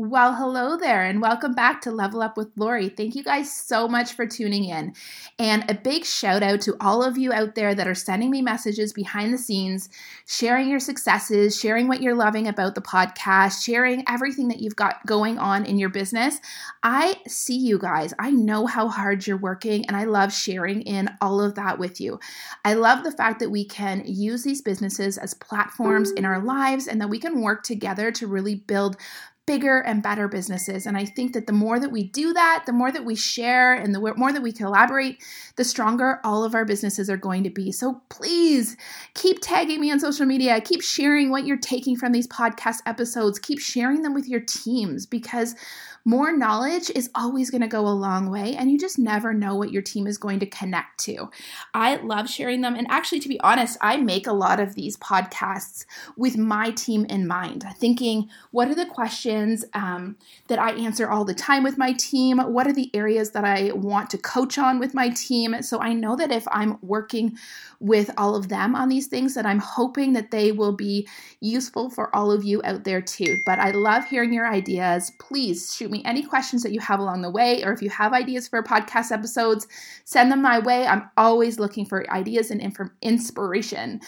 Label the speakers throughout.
Speaker 1: Well, hello there, and welcome back to Level Up with Lori. Thank you guys so much for tuning in. And a big shout out to all of you out there that are sending me messages behind the scenes, sharing your successes, sharing what you're loving about the podcast, sharing everything that you've got going on in your business. I see you guys. I know how hard you're working, and I love sharing in all of that with you. I love the fact that we can use these businesses as platforms in mm-hmm. our lives and that we can work together to really build bigger and better businesses. And I think that the more that we do that, the more that we share and the more that we collaborate, the stronger all of our businesses are going to be. So please keep tagging me on social media, keep sharing what you're taking from these podcast episodes, keep sharing them with your teams because more knowledge is always going to go a long way, and you just never know what your team is going to connect to. I love sharing them. And actually, to be honest, I make a lot of these podcasts with my team in mind, thinking, what are the questions um, that I answer all the time with my team? What are the areas that I want to coach on with my team? So I know that if I'm working with all of them on these things, that I'm hoping that they will be useful for all of you out there too. But I love hearing your ideas. Please shoot me me any questions that you have along the way, or if you have ideas for podcast episodes, send them my way. I'm always looking for ideas and inspiration.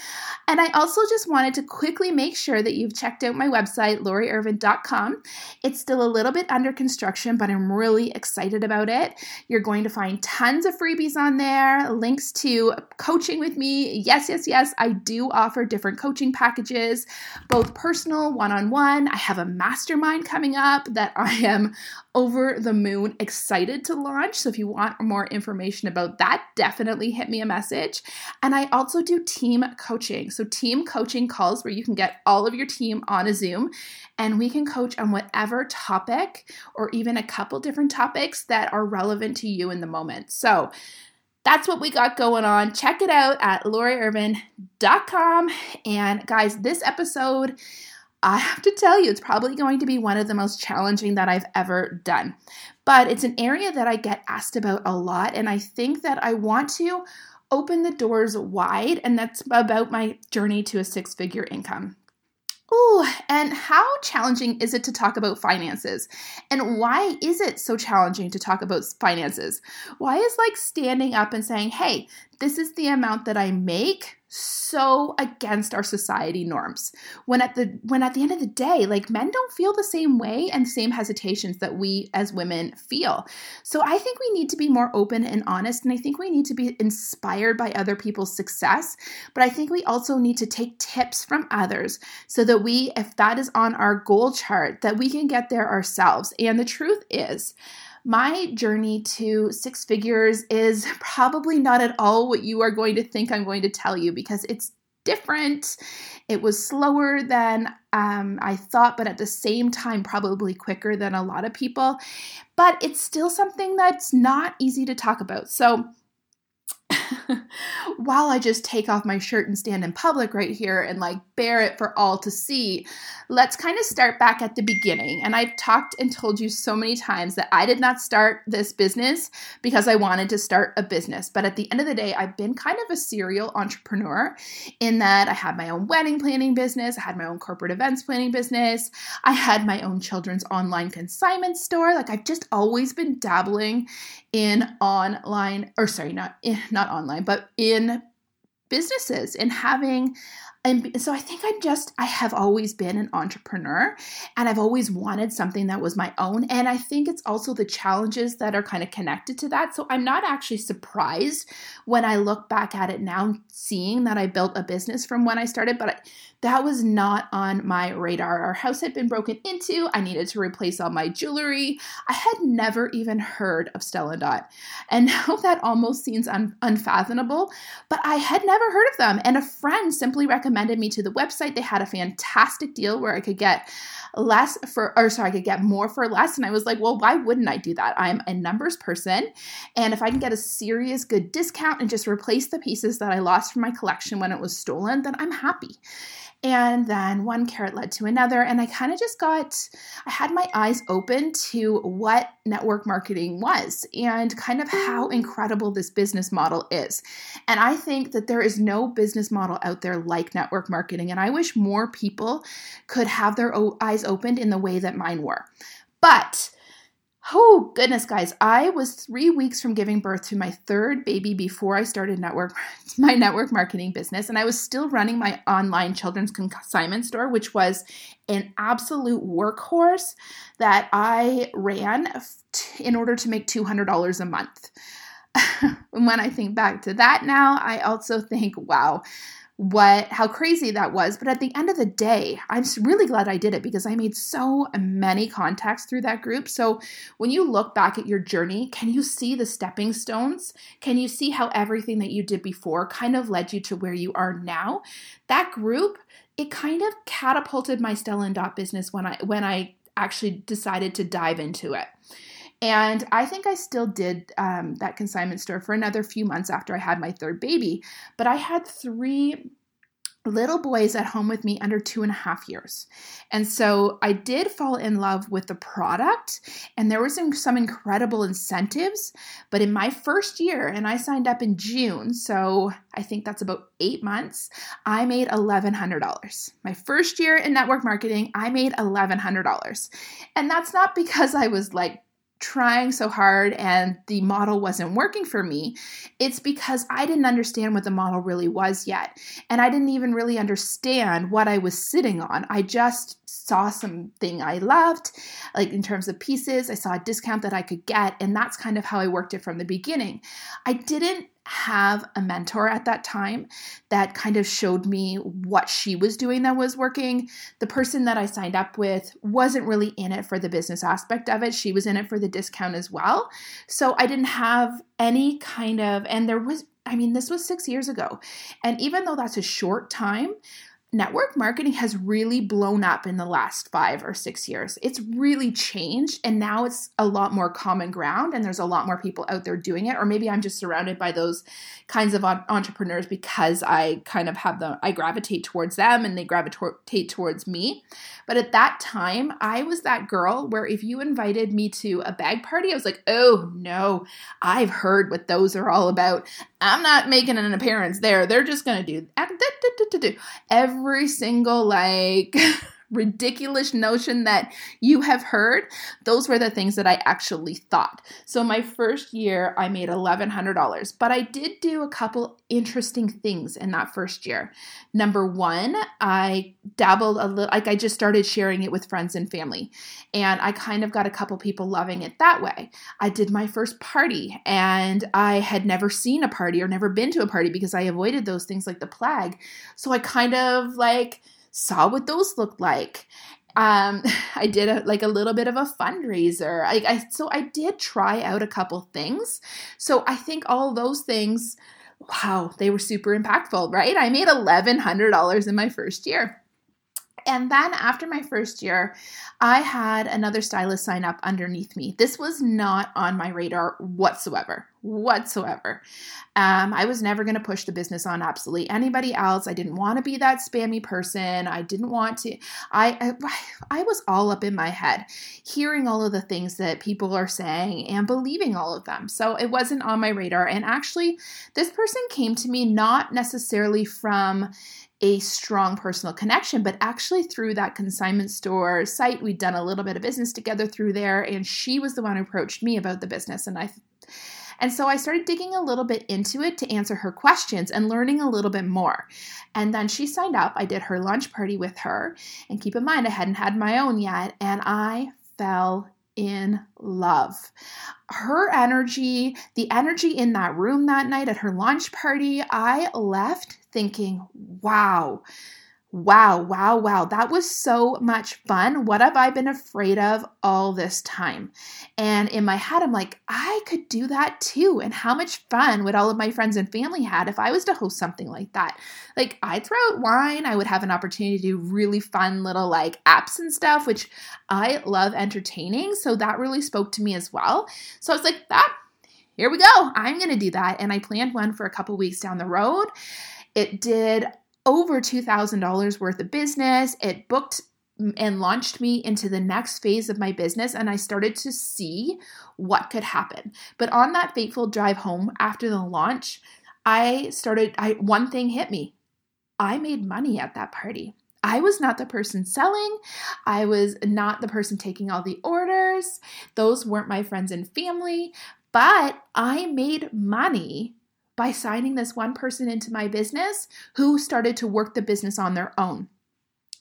Speaker 1: And I also just wanted to quickly make sure that you've checked out my website, loriirvin.com. It's still a little bit under construction, but I'm really excited about it. You're going to find tons of freebies on there, links to coaching with me. Yes, yes, yes, I do offer different coaching packages, both personal, one on one. I have a mastermind coming up that I am over the moon excited to launch. So if you want more information about that, definitely hit me a message. And I also do team coaching. So team coaching calls where you can get all of your team on a Zoom and we can coach on whatever topic or even a couple different topics that are relevant to you in the moment. So that's what we got going on. Check it out at loriirvin.com. And guys, this episode I have to tell you, it's probably going to be one of the most challenging that I've ever done. But it's an area that I get asked about a lot, and I think that I want to open the doors wide, and that's about my journey to a six figure income. Ooh, and how challenging is it to talk about finances? And why is it so challenging to talk about finances? Why is like standing up and saying, hey, this is the amount that I make so against our society norms. When at the when at the end of the day like men don't feel the same way and same hesitations that we as women feel. So i think we need to be more open and honest and i think we need to be inspired by other people's success but i think we also need to take tips from others so that we if that is on our goal chart that we can get there ourselves. And the truth is my journey to six figures is probably not at all what you are going to think I'm going to tell you because it's different. It was slower than um, I thought, but at the same time, probably quicker than a lot of people. But it's still something that's not easy to talk about. So, while I just take off my shirt and stand in public right here and like bare it for all to see, let's kind of start back at the beginning. And I've talked and told you so many times that I did not start this business because I wanted to start a business. But at the end of the day, I've been kind of a serial entrepreneur in that I had my own wedding planning business, I had my own corporate events planning business, I had my own children's online consignment store. Like I've just always been dabbling in online, or sorry, not in, not online, but in businesses and having and so I think I'm just, I have always been an entrepreneur and I've always wanted something that was my own. And I think it's also the challenges that are kind of connected to that. So I'm not actually surprised when I look back at it now, seeing that I built a business from when I started. But that was not on my radar. Our house had been broken into. I needed to replace all my jewelry. I had never even heard of Stella Dot. And now that almost seems un- unfathomable, but I had never heard of them. And a friend simply recommended me to the website. They had a fantastic deal where I could get less for, or sorry, I could get more for less. And I was like, well, why wouldn't I do that? I'm a numbers person. And if I can get a serious good discount and just replace the pieces that I lost from my collection when it was stolen, then I'm happy. And then one carrot led to another. And I kind of just got, I had my eyes open to what network marketing was and kind of how mm. incredible this business model is. And I think that there is no business model out there like network marketing. And I wish more people could have their eyes opened in the way that mine were. But Oh, goodness, guys. I was three weeks from giving birth to my third baby before I started network my network marketing business. And I was still running my online children's consignment store, which was an absolute workhorse that I ran in order to make $200 a month. And when I think back to that now, I also think, wow, what how crazy that was but at the end of the day i'm really glad i did it because i made so many contacts through that group. So when you look back at your journey can you see the stepping stones? Can you see how everything that you did before kind of led you to where you are now? That group it kind of catapulted my stella and dot business when i when i actually decided to dive into it and I think I still did um, that consignment store for another few months after I had my third baby. But I had three little boys at home with me under two and a half years. And so I did fall in love with the product, and there was some, some incredible incentives. But in my first year, and I signed up in June, so I think that's about eight months, I made $1,100. My first year in network marketing, I made $1,100. And that's not because I was like trying so hard and the model wasn't working for me, it's because I didn't understand what the model really was yet. And I didn't even really understand what I was sitting on. I just saw something I loved, like in terms of pieces, I saw a discount that I could get. And that's kind of how I worked it from the beginning. I didn't have a mentor at that time that kind of showed me what she was doing that was working. The person that I signed up with wasn't really in it for the business aspect of it. She was in it for the discount as well. So I didn't have any kind of, and there was, I mean, this was six years ago. And even though that's a short time, network marketing has really blown up in the last five or six years. It's really changed, and now it's a lot more common ground, and there's a lot more people out there doing it. Or maybe I'm just surrounded by those kinds of entrepreneurs because I kind of have them, I gravitate towards them and they gravitate towards me. But at that time, I was that girl where if you invited me to a bag party, I was like, oh no, I've heard what those are all about. I'm not making an appearance there. They're just going to do every single like ridiculous notion that you have heard, those were the things that I actually thought. So my first year, I made $1,100, but I did do a couple interesting things in that first year. Number one, I dabbled a little, like I just started sharing it with friends and family, and I kind of got a couple people loving it that way. I did my first party, and I had never seen a party or never been to a party because I avoided those things like the plague. So I kind of like, saw what those looked like. Um i did a, like a little bit of a fundraiser. I, I so i did try out a couple things. So i think all those things wow they were super impactful right? I made $1100 in my first year and then after my first year, I had another stylist sign up underneath me. This was not on my radar whatsoever, whatsoever. Um, I was never going to push the business on absolutely anybody else. I didn't want to be that spammy person. I didn't want to. I, I I was all up in my head, hearing all of the things that people are saying and believing all of them. So it wasn't on my radar. And actually, this person came to me not necessarily from a strong personal connection, but actually through that consignment store site, we'd done a little bit of business together through there, and she was the one who approached me about the business, and I. And so I started digging a little bit into it to answer her questions and learning a little bit more. And then she signed up. I did her lunch party with her. And keep in mind, I hadn't had my own yet. And I fell in love. Her energy, the energy in that room that night at her lunch party, I left thinking, wow, Wow, wow, wow. That was so much fun. What have I been afraid of all this time? And in my head, I'm like, I could do that too. And how much fun would all of my friends and family had if I was to host something like that? Like, I'd throw out wine, I would have an opportunity to do really fun little like apps and stuff, which I love entertaining. So that really spoke to me as well. So I was like, that, here we go. I'm going to do that. And I planned one for a couple weeks down the road. It did over $2,000 worth of business. It booked and launched me into the next phase of my business and I started to see what could happen. But on that fateful drive home after the launch, I started I one thing hit me. I made money at that party. I was not the person selling. I was not the person taking all the orders. Those weren't my friends and family, but I made money by signing this one person into my business who started to work the business on their own.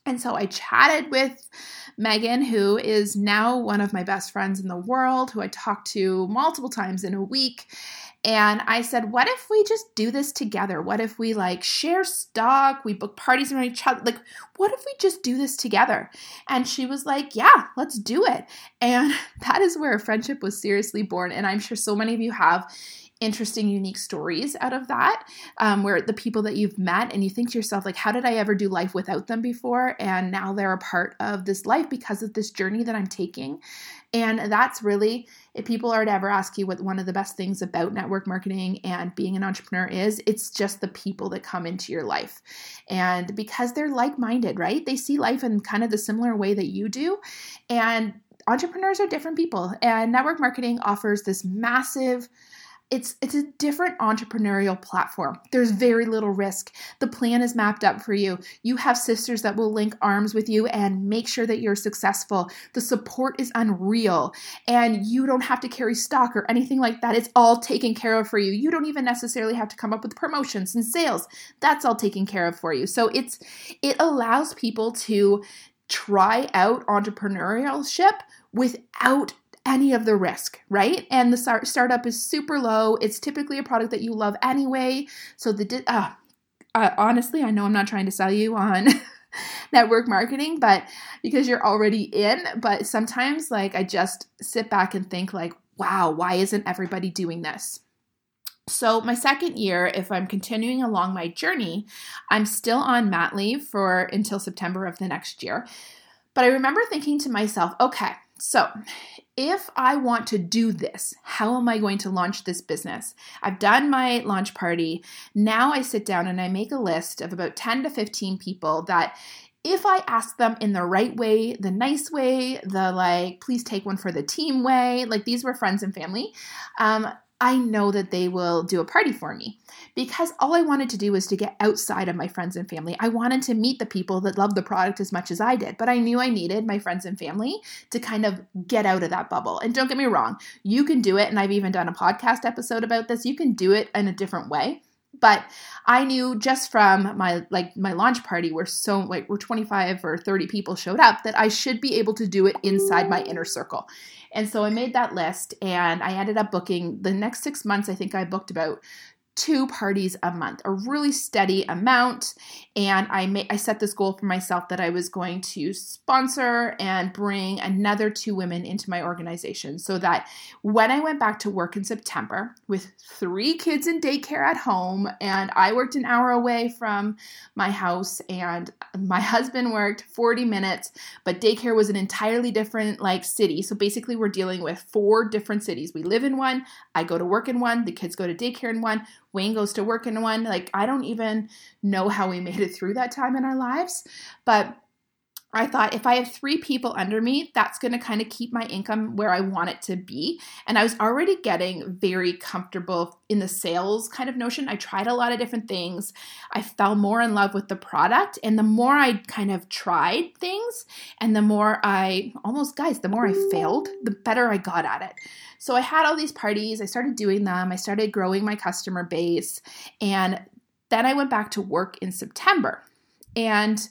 Speaker 1: And so I chatted with Megan, who is now one of my best friends in the world, who I talk to multiple times in a week. And I said, what if we just do this together? What if we like share stock? We book parties around each other. Like, what if we just do this together? And she was like, yeah, let's do it. And that is where a friendship was seriously born. And I'm sure so many of you have interesting, unique stories out of that, um, where the people that you've met and you think to yourself, like, how did I ever do life without them before? And now they're a part of this life because of this journey that I'm taking. And that's really, if people are to ever ask you what one of the best things about network marketing and being an entrepreneur is, it's just the people that come into your life. And because they're like minded, right? They see life in kind of the similar way that you do. And entrepreneurs are different people. And network marketing offers this massive, it's it's a different entrepreneurial platform. There's very little risk. The plan is mapped up for you. You have sisters that will link arms with you and make sure that you're successful. The support is unreal and you don't have to carry stock or anything like that. It's all taken care of for you. You don't even necessarily have to come up with promotions and sales. That's all taken care of for you. So it's it allows people to try out entrepreneurship without any of the risk, right? And the start- startup is super low. It's typically a product that you love anyway. So the di- uh, uh, honestly, I know I'm not trying to sell you on network marketing, but because you're already in, but sometimes like I just sit back and think like, wow, why isn't everybody doing this? So, my second year, if I'm continuing along my journey, I'm still on mat leave for until September of the next year. But I remember thinking to myself, okay, so if I want to do this, how am I going to launch this business? I've done my launch party. Now I sit down and I make a list of about 10 to 15 people that if I ask them in the right way, the nice way, the like, please take one for the team way, like these were friends and family, um, I know that they will do a party for me because all I wanted to do was to get outside of my friends and family. I wanted to meet the people that love the product as much as I did, but I knew I needed my friends and family to kind of get out of that bubble. And don't get me wrong, you can do it. And I've even done a podcast episode about this. You can do it in a different way but i knew just from my like my launch party where so like where 25 or 30 people showed up that i should be able to do it inside my inner circle and so I made that list and I ended up booking the next six months. I think I booked about two parties a month, a really steady amount. And I made I set this goal for myself that I was going to sponsor and bring another two women into my organization so that when I went back to work in September with three kids in daycare at home and I worked an hour away from my house and my husband worked 40 minutes, but daycare was an entirely different like city. So basically we're dealing with four different cities. We live in one, I go to work in one, the kids go to daycare in one Wayne goes to work in one. Like, I don't even know how we made it through that time in our lives. But I thought if I have three people under me, that's going to kind of keep my income where I want it to be. And I was already getting very comfortable in the sales kind of notion. I tried a lot of different things. I fell more in love with the product. And the more I kind of tried things, and the more I almost, guys, the more I failed, the better I got at it. So I had all these parties, I started doing them, I started growing my customer base. And then I went back to work in September. And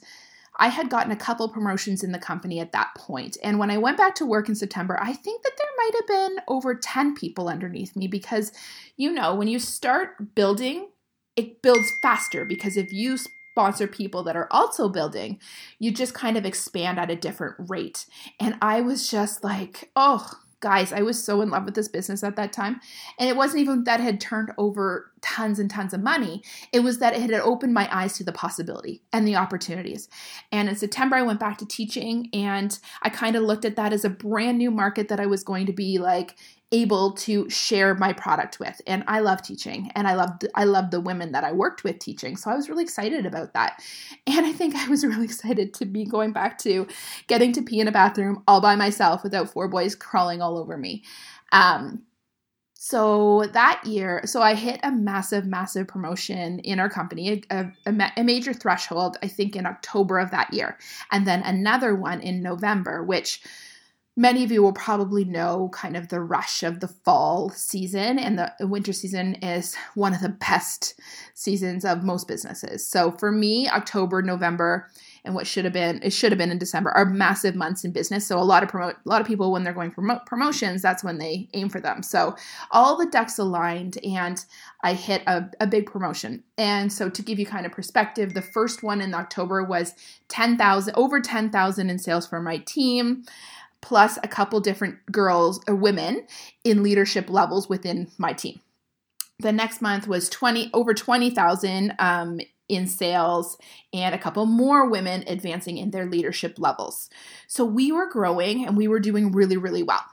Speaker 1: I had gotten a couple promotions in the company at that point. And when I went back to work in September, I think that there might have been over 10 people underneath me because, you know, when you start building, it builds faster because if you sponsor people that are also building, you just kind of expand at a different rate. And I was just like, oh, guys, I was so in love with this business at that time. And it wasn't even that it had turned over tons and tons of money. It was that it had opened my eyes to the possibility and the opportunities. And in September, I went back to teaching and I kind of looked at that as a brand new market that I was going to be like able to share my product with. And i love teaching and i loved i loved the women that i worked with teaching. So i was really excited about that. And i think i was really excited to be going back to getting to pee in a bathroom all by myself without four boys crawling all over me. Um, so that year so i hit a massive massive promotion in our company a, a, a major threshold i think in october of that year. And then another one in november which many of you will probably know kind of the rush of the fall season, and the winter season is one of the best seasons of most businesses. So for me, October, November, and what should have been it should have been in December are massive months in business. So a lot of promote a lot of people when they're going for promotions, that's when they aim for them. So all the ducks aligned, and I hit a, a big promotion. And so to give you kind of perspective, the first one in October was ten thousand over ten thousand in sales for my team plus a couple different girls or women in leadership levels within my team. The next month was 20 over 20,000 um, in sales and a couple more women advancing in their leadership levels. So we were growing and we were doing really, really well.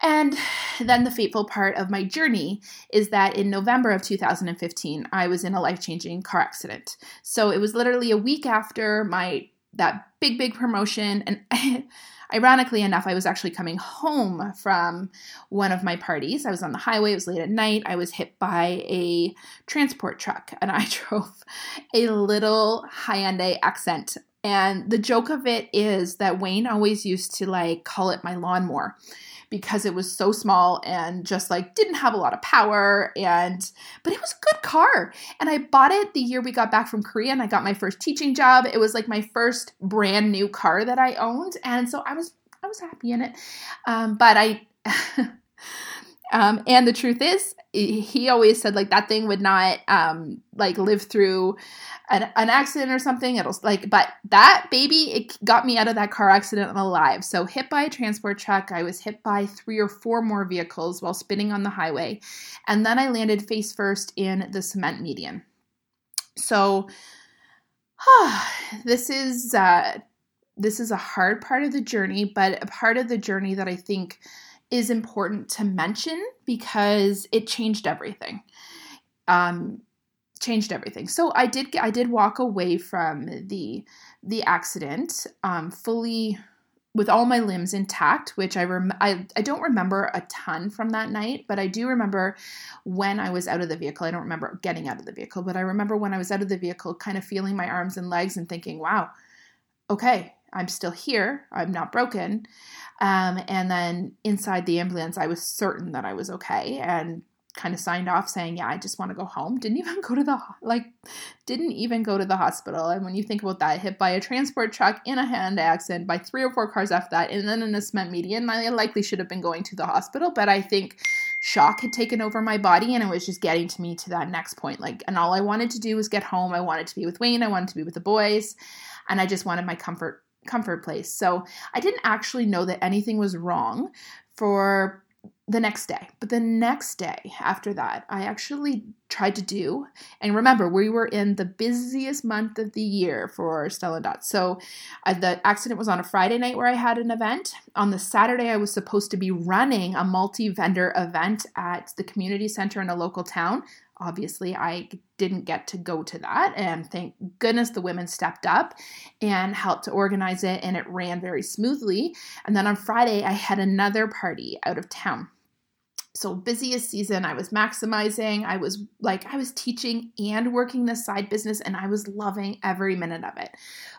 Speaker 1: And then the fateful part of my journey is that in November of 2015, I was in a life-changing car accident. So it was literally a week after my that big big promotion and Ironically enough, I was actually coming home from one of my parties. I was on the highway, it was late at night. I was hit by a transport truck and I drove a little Hyundai Accent. And the joke of it is that Wayne always used to like call it my lawnmower because it was so small and just like didn't have a lot of power and but it was a good car. And i bought it the year we got back from korea and i got my first teaching job. It was like my first brand new car that i owned. And so i was i was happy in it. Um, but i um, and the truth is he always said like that thing would not um, like live through an, an accident or something. It'll like but that baby it got me out of that car accident alive. So hit by a transport truck. I was hit by three or four more vehicles while spinning on the highway. And then i landed face first in the cement median. So this is uh, this is a hard part of the journey but a part of the journey that i think is important to mention because it changed everything um, changed everything. So I did I did walk away from the the accident um, fully with all my limbs intact, which I, rem- I I don't remember a ton from that night, but I do remember when I was out of the vehicle. I don't remember getting out of the vehicle, but I remember when I was out of the vehicle, kind of feeling my arms and legs and thinking, "Wow, okay, I'm still here. I'm not broken." Um, and then inside the ambulance, I was certain that I was okay, and kind of signed off saying, "Yeah, I just want to go home." Didn't even go to the like didn't even go to the hospital. And when you think about that, hit by a transport truck in a hand accident by three or four cars after that, and then in a cement median, I likely should have been going to the hospital, but I think shock had taken over my body and it was just getting to me to that next point like and all I wanted to do was get home. I wanted to be with Wayne, I wanted to be with the boys, and I just wanted my comfort comfort place. So, I didn't actually know that anything was wrong for the next day. But the next day after that, I actually tried to do, and remember, we were in the busiest month of the year for Stella Dot. So the accident was on a Friday night where I had an event. On the Saturday, I was supposed to be running a multi vendor event at the community center in a local town. Obviously, I didn't get to go to that, and thank goodness the women stepped up and helped to organize it, and it ran very smoothly. And then on Friday, I had another party out of town so busiest season i was maximizing i was like i was teaching and working this side business and i was loving every minute of it.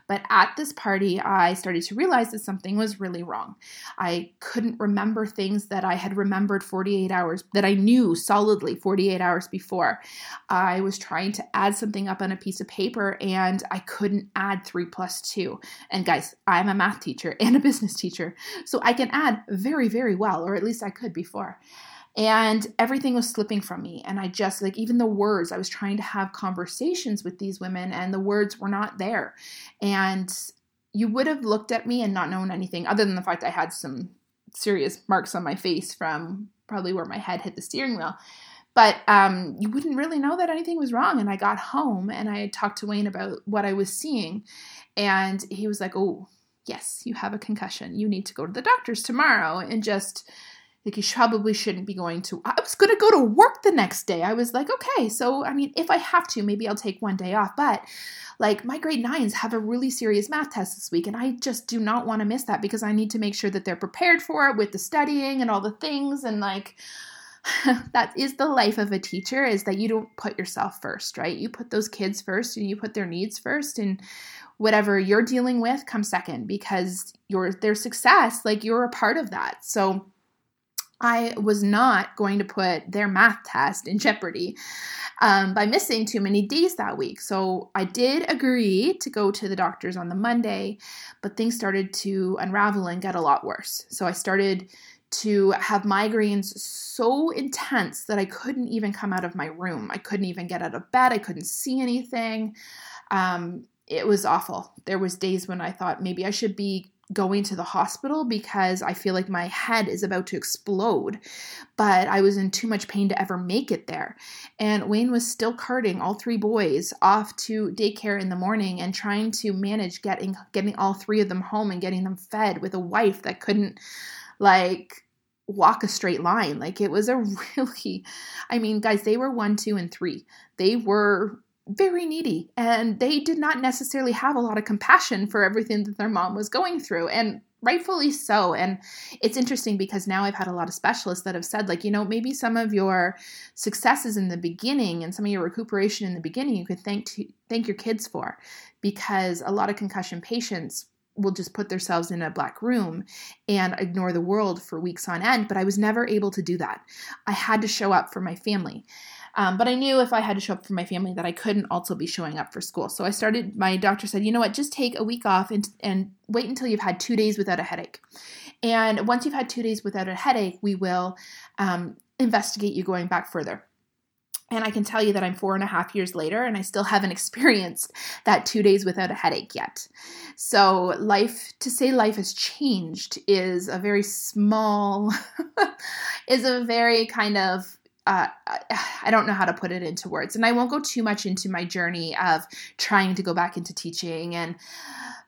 Speaker 1: But at this party i started to realize that something was really wrong. I couldn't remember things that i had remembered 48 hours that i knew solidly 48 hours before. I was trying to add something up on a piece of paper and i couldn't add 3 plus 2 and guys i'm a math teacher and a business teacher so i can add very very well or at least i could before and everything was slipping from me. And i just like even the words i was trying to have conversations with these women and the words were not there. And you would have looked at me and not known anything other than the fact i had some serious marks on my face from probably where my head hit the steering wheel. But um, you wouldn't really know that anything was wrong. And i got home and i talked to wayne about what i was seeing. And he was like oh yes you have a concussion. You need to go to the doctors tomorrow. And just like you probably shouldn't be going to i was going to go to work the next day. I was like okay so i mean if i have to maybe i'll take one day off. But like my grade nines have a really serious math test this week and i just do not want to miss that because i need to make sure that they're prepared for it with the studying and all the things and like that is the life of a teacher is that you don't put yourself first right? You put those kids first and you put their needs first and whatever you're dealing with comes second because your their success like you're a part of that. So I was not going to put their math test in jeopardy um, by missing too many days that week. So I did agree to go to the doctors on the Monday, but things started to unravel and get a lot worse. So I started to have migraines so intense that I couldn't even come out of my room. I couldn't even get out of bed. I couldn't see anything. Um, it was awful. There was days when I thought maybe I should be going to the hospital because I feel like my head is about to explode. But I was in too much pain to ever make it there. And Wayne was still carting all three boys off to daycare in the morning and trying to manage getting getting all three of them home and getting them fed with a wife that couldn't like walk a straight line. Like it was a really I mean, guys, they were 1, 2 and 3. They were very needy and they did not necessarily have a lot of compassion for everything that their mom was going through and rightfully so. And it's interesting because now i've had a lot of specialists that have said like you know maybe some of your successes in the beginning and some of your recuperation in the beginning you could thank to, thank your kids for because a lot of concussion patients will just put themselves in a black room and ignore the world for weeks on end but i was never able to do that. I had to show up for my family um, but I knew if I had to show up for my family that I couldn't also be showing up for school. So I started, my doctor said, you know what, just take a week off and, and wait until you've had two days without a headache. And once you've had two days without a headache, we will um, investigate you going back further. And I can tell you that I'm four and a half years later and I still haven't experienced that two days without a headache yet. So, life, to say life has changed is a very small, is a very kind of uh, I don't know how to put it into words. And I won't go too much into my journey of trying to go back into teaching and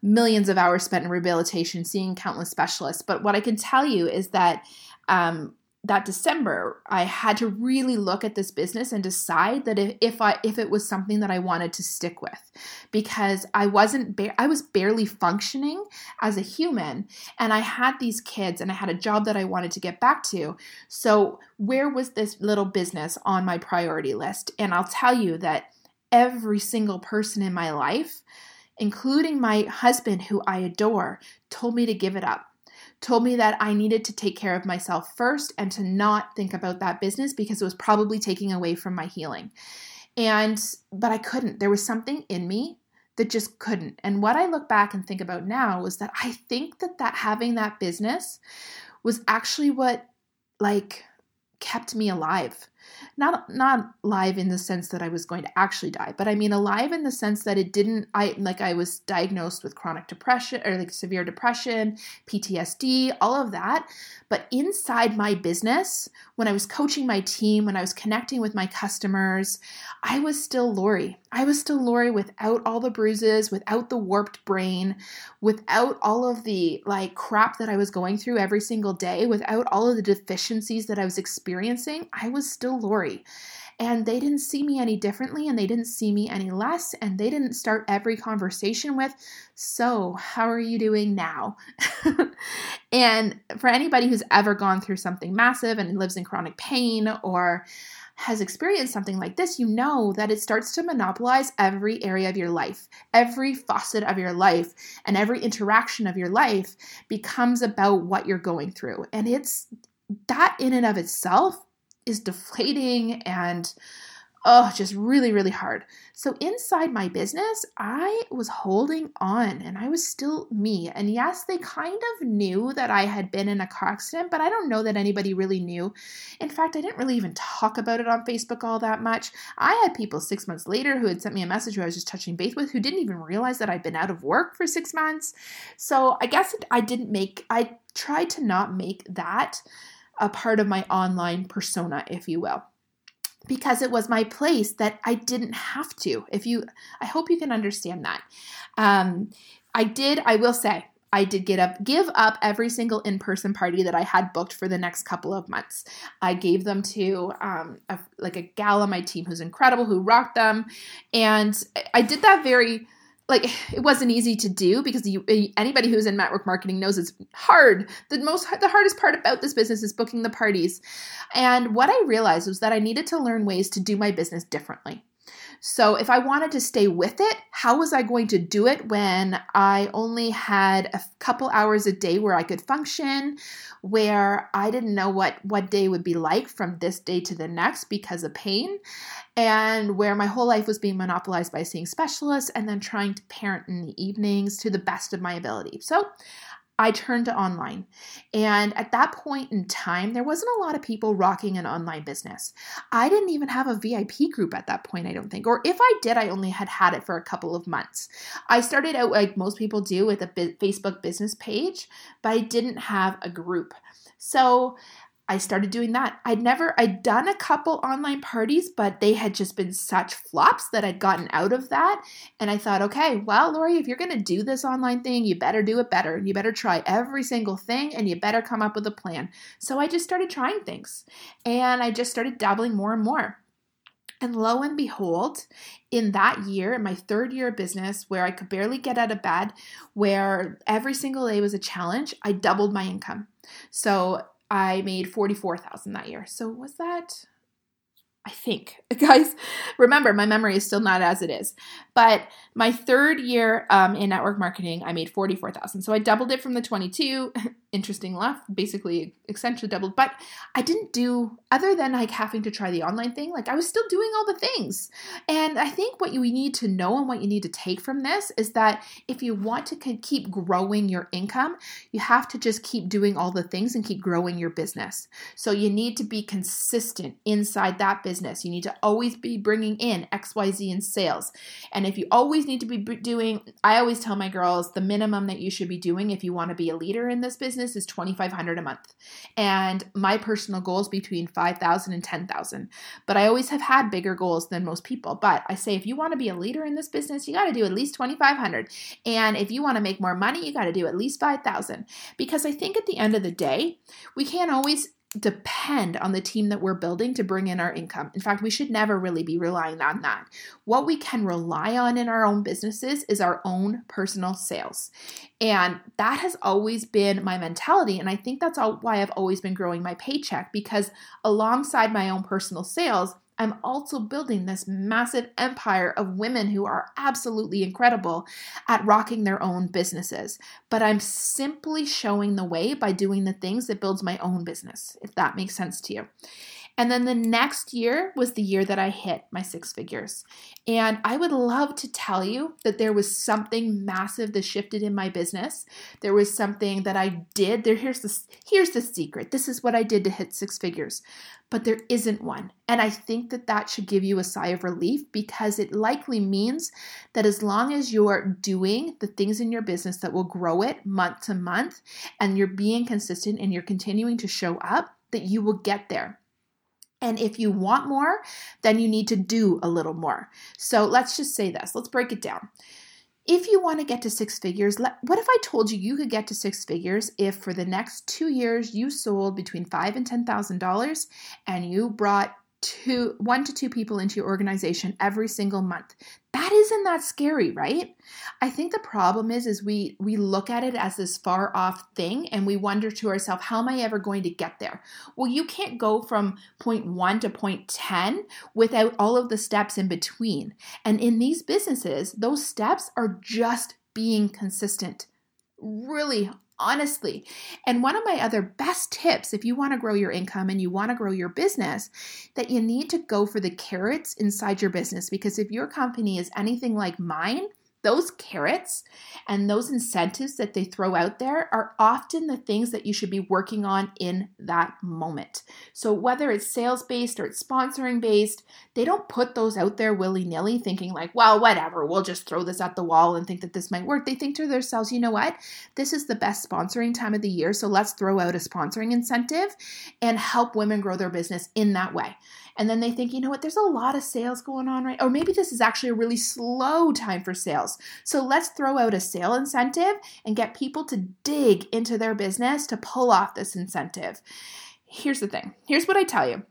Speaker 1: millions of hours spent in rehabilitation, seeing countless specialists. But what I can tell you is that um, that December, I had to really look at this business and decide that if, if I if it was something that I wanted to stick with, because I wasn't ba- I was barely functioning as a human, and I had these kids and I had a job that I wanted to get back to. So where was this little business on my priority list? And I'll tell you that every single person in my life, including my husband who I adore, told me to give it up told me that I needed to take care of myself first and to not think about that business because it was probably taking away from my healing. And, but I couldn't. There was something in me that just couldn't. And what I look back and think about now was that I think that that having that business was actually what like kept me alive not not alive in the sense that I was going to actually die, but I mean alive in the sense that it didn't I like I was diagnosed with chronic depression or like severe depression, PTSD, all of that. But inside my business, when I was coaching my team, when I was connecting with my customers, I was still Lori. I was still Lori without all the bruises, without the warped brain, without all of the like crap that I was going through every single day, without all of the deficiencies that I was experiencing. I was still Lori. And they didn't see me any differently and they didn't see me any less. And they didn't start every conversation with, So, how are you doing now? and for anybody who's ever gone through something massive and lives in chronic pain or has experienced something like this, you know that it starts to monopolize every area of your life. Every facet of your life and every interaction of your life becomes about what you're going through. And it's that in and of itself is deflating and oh, just really, really hard. So inside my business, I was holding on and I was still me. And yes, they kind of knew that I had been in a car accident, but I don't know that anybody really knew. In fact, I didn't really even talk about it on Facebook all that much. I had people six months later who had sent me a message who I was just touching base with who didn't even realize that I'd been out of work for six months. So I guess I didn't make, I tried to not make that a part of my online persona, if you will because it was my place that I didn't have to. If you, I hope you can understand that. Um, I did, I will say, I did get up, give up every single in-person party that I had booked for the next couple of months. I gave them to um, a, like a gal on my team who's incredible, who rocked them, and I did that very like it wasn't easy to do because you, eh, anybody who's in network marketing knows it's hard. The most the hardest part about this business is booking the parties. And what I realized was that I needed to learn ways to do my business differently. So, if I wanted to stay with it, how was I going to do it when I only had a couple hours a day where I could function, where I didn't know what what day would be like from this day to the next because of pain, and where my whole life was being monopolized by seeing specialists and then trying to parent in the evenings to the best of my ability. So, I turned to online. And at that point in time, there wasn't a lot of people rocking an online business. I didn't even have a VIP group at that point, I don't think. Or if I did, I only had had it for a couple of months. I started out like most people do with a Facebook business page, but I didn't have a group. So I started doing that. I'd never, I'd done a couple online parties, but they had just been such flops that I'd gotten out of that. And I thought, okay, well, Lori, if you're going to do this online thing, you better do it better. You better try every single thing and you better come up with a plan. So I just started trying things and I just started dabbling more and more. And lo and behold, in that year, in my third year of business, where I could barely get out of bed, where every single day was a challenge, I doubled my income. So I made 44,000 that year. So was that I think. Guys, remember, my memory is still not as it is. But my third year um, in network marketing, I made 44,000. So I doubled it from the 22. Interesting left, basically essentially doubled. But I didn't do, other than like having to try the online thing, like I was still doing all the things. And I think what you need to know and what you need to take from this is that if you want to keep growing your income, you have to just keep doing all the things and keep growing your business. So you need to be consistent inside that business. You need to always be bringing in XYZ in sales. And if you always need to be doing, I always tell my girls the minimum that you should be doing if you want to be a leader in this business is 2500 a month. And my personal goal is between 5000 and 10,000. But I always have had bigger goals than most people. But I say if you want to be a leader in this business, you got to do at least 2500. And if you want to make more money, you got to do at least 5000. Because I think at the end of the day, we can't always depend on the team that we're building to bring in our income. In fact, we should never really be relying on that. What we can rely on in our own businesses is our own personal sales. And that has always been my mentality. And I think that's all why I've always been growing my paycheck because alongside my own personal sales, I'm also building this massive empire of women who are absolutely incredible at rocking their own businesses. But I'm simply showing the way by doing the things that builds my own business, if that makes sense to you. And then the next year was the year that I hit my six figures. And I would love to tell you that there was something massive that shifted in my business. There was something that I did. There here's the here's the secret. This is what I did to hit six figures. But there isn't one. And I think that that should give you a sigh of relief because it likely means that as long as you're doing the things in your business that will grow it month to month and you're being consistent and you're continuing to show up, that you will get there. And if you want more, then you need to do a little more. So let's just say this. Let's break it down. If you want to get to six figures, what if I told you you could get to six figures if for the next two years you sold between five and ten thousand dollars and you brought two one to two people into your organization every single month. That isn't that scary right? I think the problem is is we we look at it as this far off thing and we wonder to ourselves how am i ever going to get there? Well you can't go from point 1 to point 10 without all of the steps in between. And in these businesses those steps are just being consistent really honestly. And one of my other best tips, if you want to grow your income and you want to grow your business, that you need to go for the carrots inside your business. Because if your company is anything like mine, those carrots and those incentives that they throw out there are often the things that you should be working on in that moment. So, whether it's sales based or it's sponsoring based, they don't put those out there willy nilly thinking, like, well, whatever, we'll just throw this at the wall and think that this might work. They think to themselves, you know what? This is the best sponsoring time of the year. So, let's throw out a sponsoring incentive and help women grow their business in that way. And then they think, you know what, there's a lot of sales going on right. Or maybe this is actually a really slow time for sales. So let's throw out a sale incentive and get people to dig into their business to pull off this incentive. Here's the thing. Here's what I tell you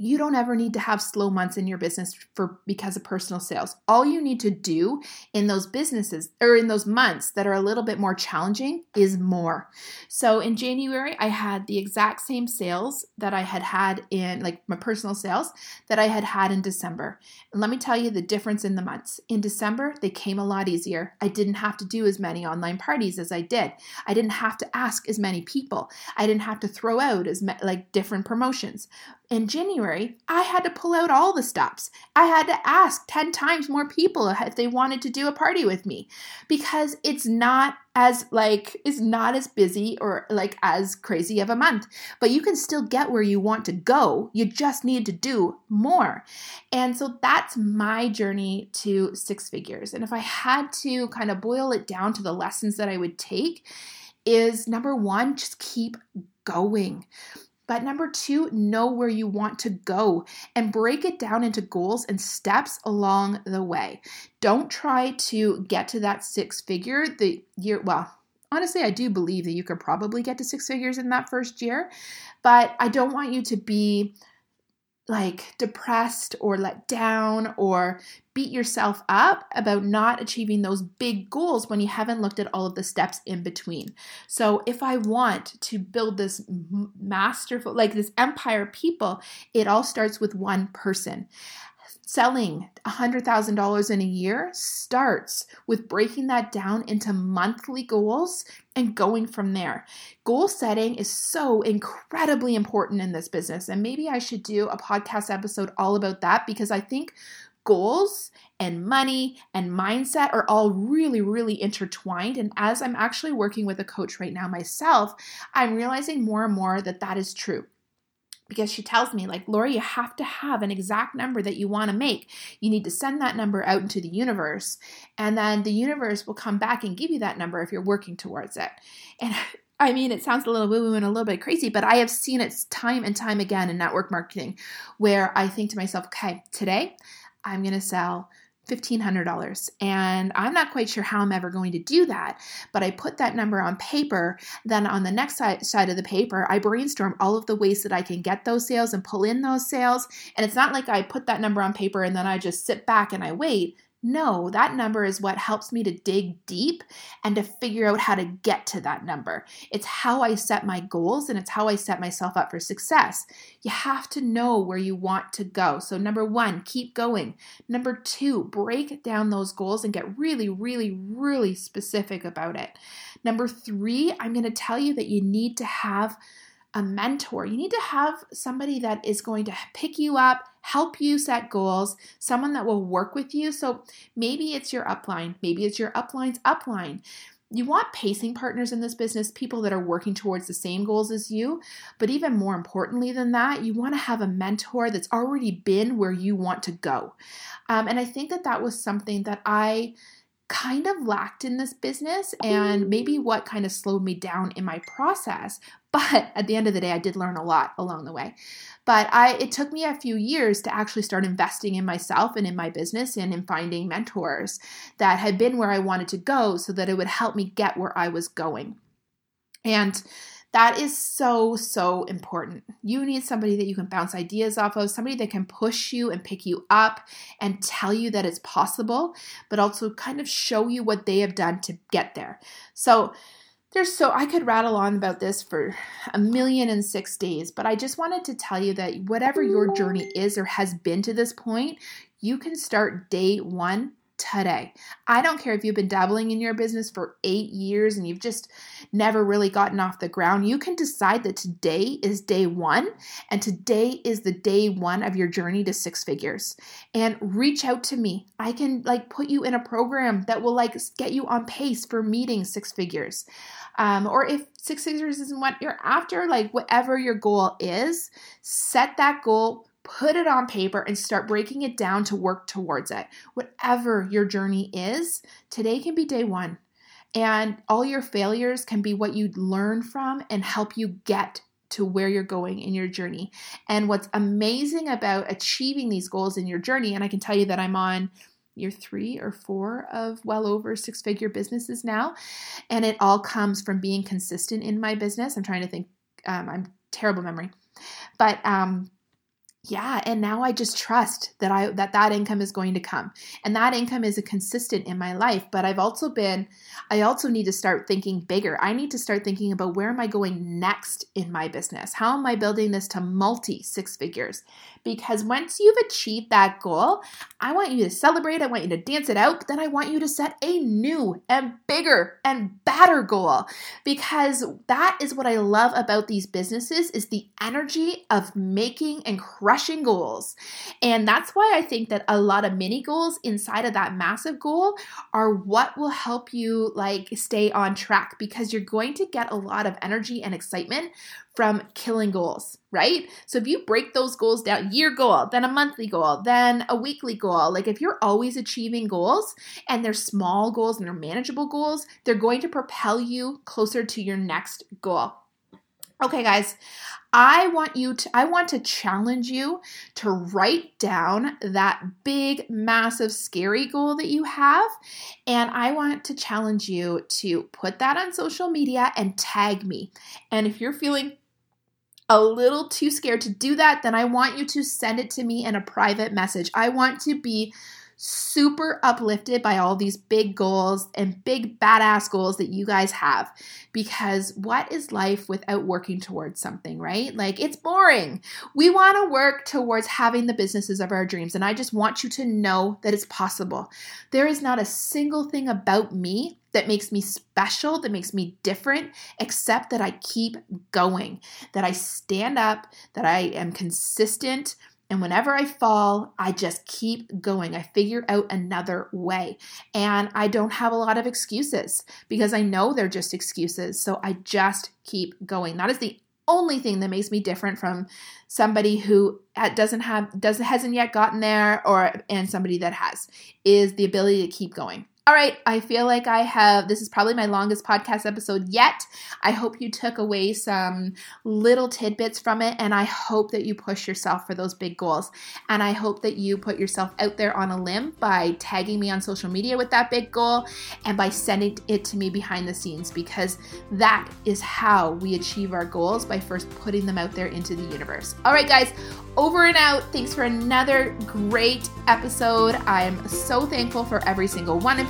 Speaker 1: you don't ever need to have slow months in your business for because of personal sales. All you need to do in those businesses or in those months that are a little bit more challenging is more. So in January, I had the exact same sales that I had had in like my personal sales that I had had in December. And let me tell you the difference in the months. In December, they came a lot easier. I didn't have to do as many online parties as I did. I didn't have to ask as many people. I didn't have to throw out as like different promotions in January, I had to pull out all the stops. I had to ask 10 times more people if they wanted to do a party with me because it's not as like is not as busy or like as crazy of a month. But you can still get where you want to go. You just need to do more. And so that's my journey to six figures. And if i had to kind of boil it down to the lessons that i would take is number 1 just keep going but number two, know where you want to go and break it down into goals and steps along the way. Don't try to get to that six figure the year, well, honestly, I do believe that you could probably get to six figures in that first year, but I don't want you to be like depressed or let down or beat yourself up about not achieving those big goals when you haven't looked at all of the steps in between. So, if I want to build this masterful, like this empire people, it all starts with one person selling $100,000 in a year starts with breaking that down into monthly goals and going from there. Goal setting is so incredibly important in this business. And maybe I should do a podcast episode all about that because I think goals and money and mindset are all really, really intertwined. And as I'm actually working with a coach right now myself, I'm realizing more and more that that is true because she tells me like Lori you have to have an exact number that you want to make. You need to send that number out into the universe and then the universe will come back and give you that number if you're working towards it. And I mean, it sounds a little woo woo and a little bit crazy, but I have seen it time and time again in network marketing where I think to myself, okay, today I'm going to sell $1,500. And I'm not quite sure how I'm ever going to do that, but I put that number on paper. Then on the next side, side of the paper, I brainstorm all of the ways that I can get those sales and pull in those sales. And it's not like I put that number on paper and then I just sit back and I wait. No, that number is what helps me to dig deep and to figure out how to get to that number. It's how I set my goals and it's how I set myself up for success. You have to know where you want to go. So, number one, keep going. Number two, break down those goals and get really, really, really specific about it. Number three, I'm going to tell you that you need to have a mentor. You need to have somebody that is going to pick you up, help you set goals, someone that will work with you. So maybe it's your upline, maybe it's your upline's upline. You want pacing partners in this business, people that are working towards the same goals as you. But even more importantly than that, you want to have a mentor that's already been where you want to go. Um, and I think that that was something that I kind of lacked in this business and mm. maybe what kind of slowed me down in my process. But at the end of the day, I did learn a lot along the way. But I it took me a few years to actually start investing in myself and in my business and in finding mentors that had been where I wanted to go so that it would help me get where I was going. And that is so, so important. You need somebody that you can bounce ideas off of, somebody that can push you and pick you up and tell you that it's possible, but also kind of show you what they have done to get there. So, there's so I could rattle on about this for a million and six days, but I just wanted to tell you that whatever your journey is or has been to this point, you can start day one today. I don't care if you've been dabbling in your business for eight years and you've just never really gotten off the ground. You can decide that today is day one and today is the day one of your journey to six figures. And reach out to me. I can like put you in a program that will like get you on pace for meeting six figures. Um, or if six figures isn't what you're after, like whatever your goal is, set that goal put it on paper and start breaking it down to work towards it. Whatever your journey is, today can be day one. And all your failures can be what you learn from and help you get to where you're going in your journey. And what's amazing about achieving these goals in your journey, and I can tell you that I'm on year three or four of well over six figure businesses now. And it all comes from being consistent in my business. I'm trying to think, um, I'm terrible memory. But um, yeah and now i just trust that i that that income is going to come. And that income is a consistent in my life but i've also been i also need to start thinking bigger. I need to start thinking about where am i going next in my business? How am i building this to multi six figures because once you've achieved that goal i want you to celebrate i want you to dance it out but then i want you to set a new and bigger and better goal because that is what i love about these businesses is the energy of making and crushing goals. And that's why I think that a lot of mini goals inside of that massive goal are what will help you like stay on track because you're going to get a lot of energy and excitement from killing goals, right? So if you break those goals down, year goal, then a monthly goal, then a weekly goal, like if you're always achieving goals and they're small goals and they're manageable goals, they're going to propel you closer to your next goal. Okay, guys, I want you to I want to challenge you to write down that big massive scary goal that you have and I want to challenge you to put that on social media and tag me. And if you're feeling a little too scared to do that, then I want you to send it to me in a private message. I want to be super uplifted by all these big goals and big badass goals that you guys have because what is life without working towards something, right? Like it's boring. We want to work towards having the businesses of our dreams and I just want you to know that it's possible. There is not a single thing about me that makes me special, that makes me different, except that I keep going, that I stand up, that I am consistent, and whenever I fall, I just keep going. I figure out another way. And I don't have a lot of excuses because I know they're just excuses. So I just keep going. That is the only thing that makes me different from somebody who doesn't have doesn't hasn't yet gotten there or and somebody that has is the ability to keep going. All right, I feel like I have, this is probably my longest podcast episode yet. I hope you took away some little tidbits from it, and I hope that you push yourself for those big goals. And I hope that you put yourself out there on a limb by tagging me on social media with that big goal and by sending it to me behind the scenes because that is how we achieve our goals by first putting them out there into the universe. All right, guys, over and out. Thanks for another great episode. I'm so thankful for every single one of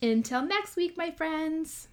Speaker 1: Until next week, my friends.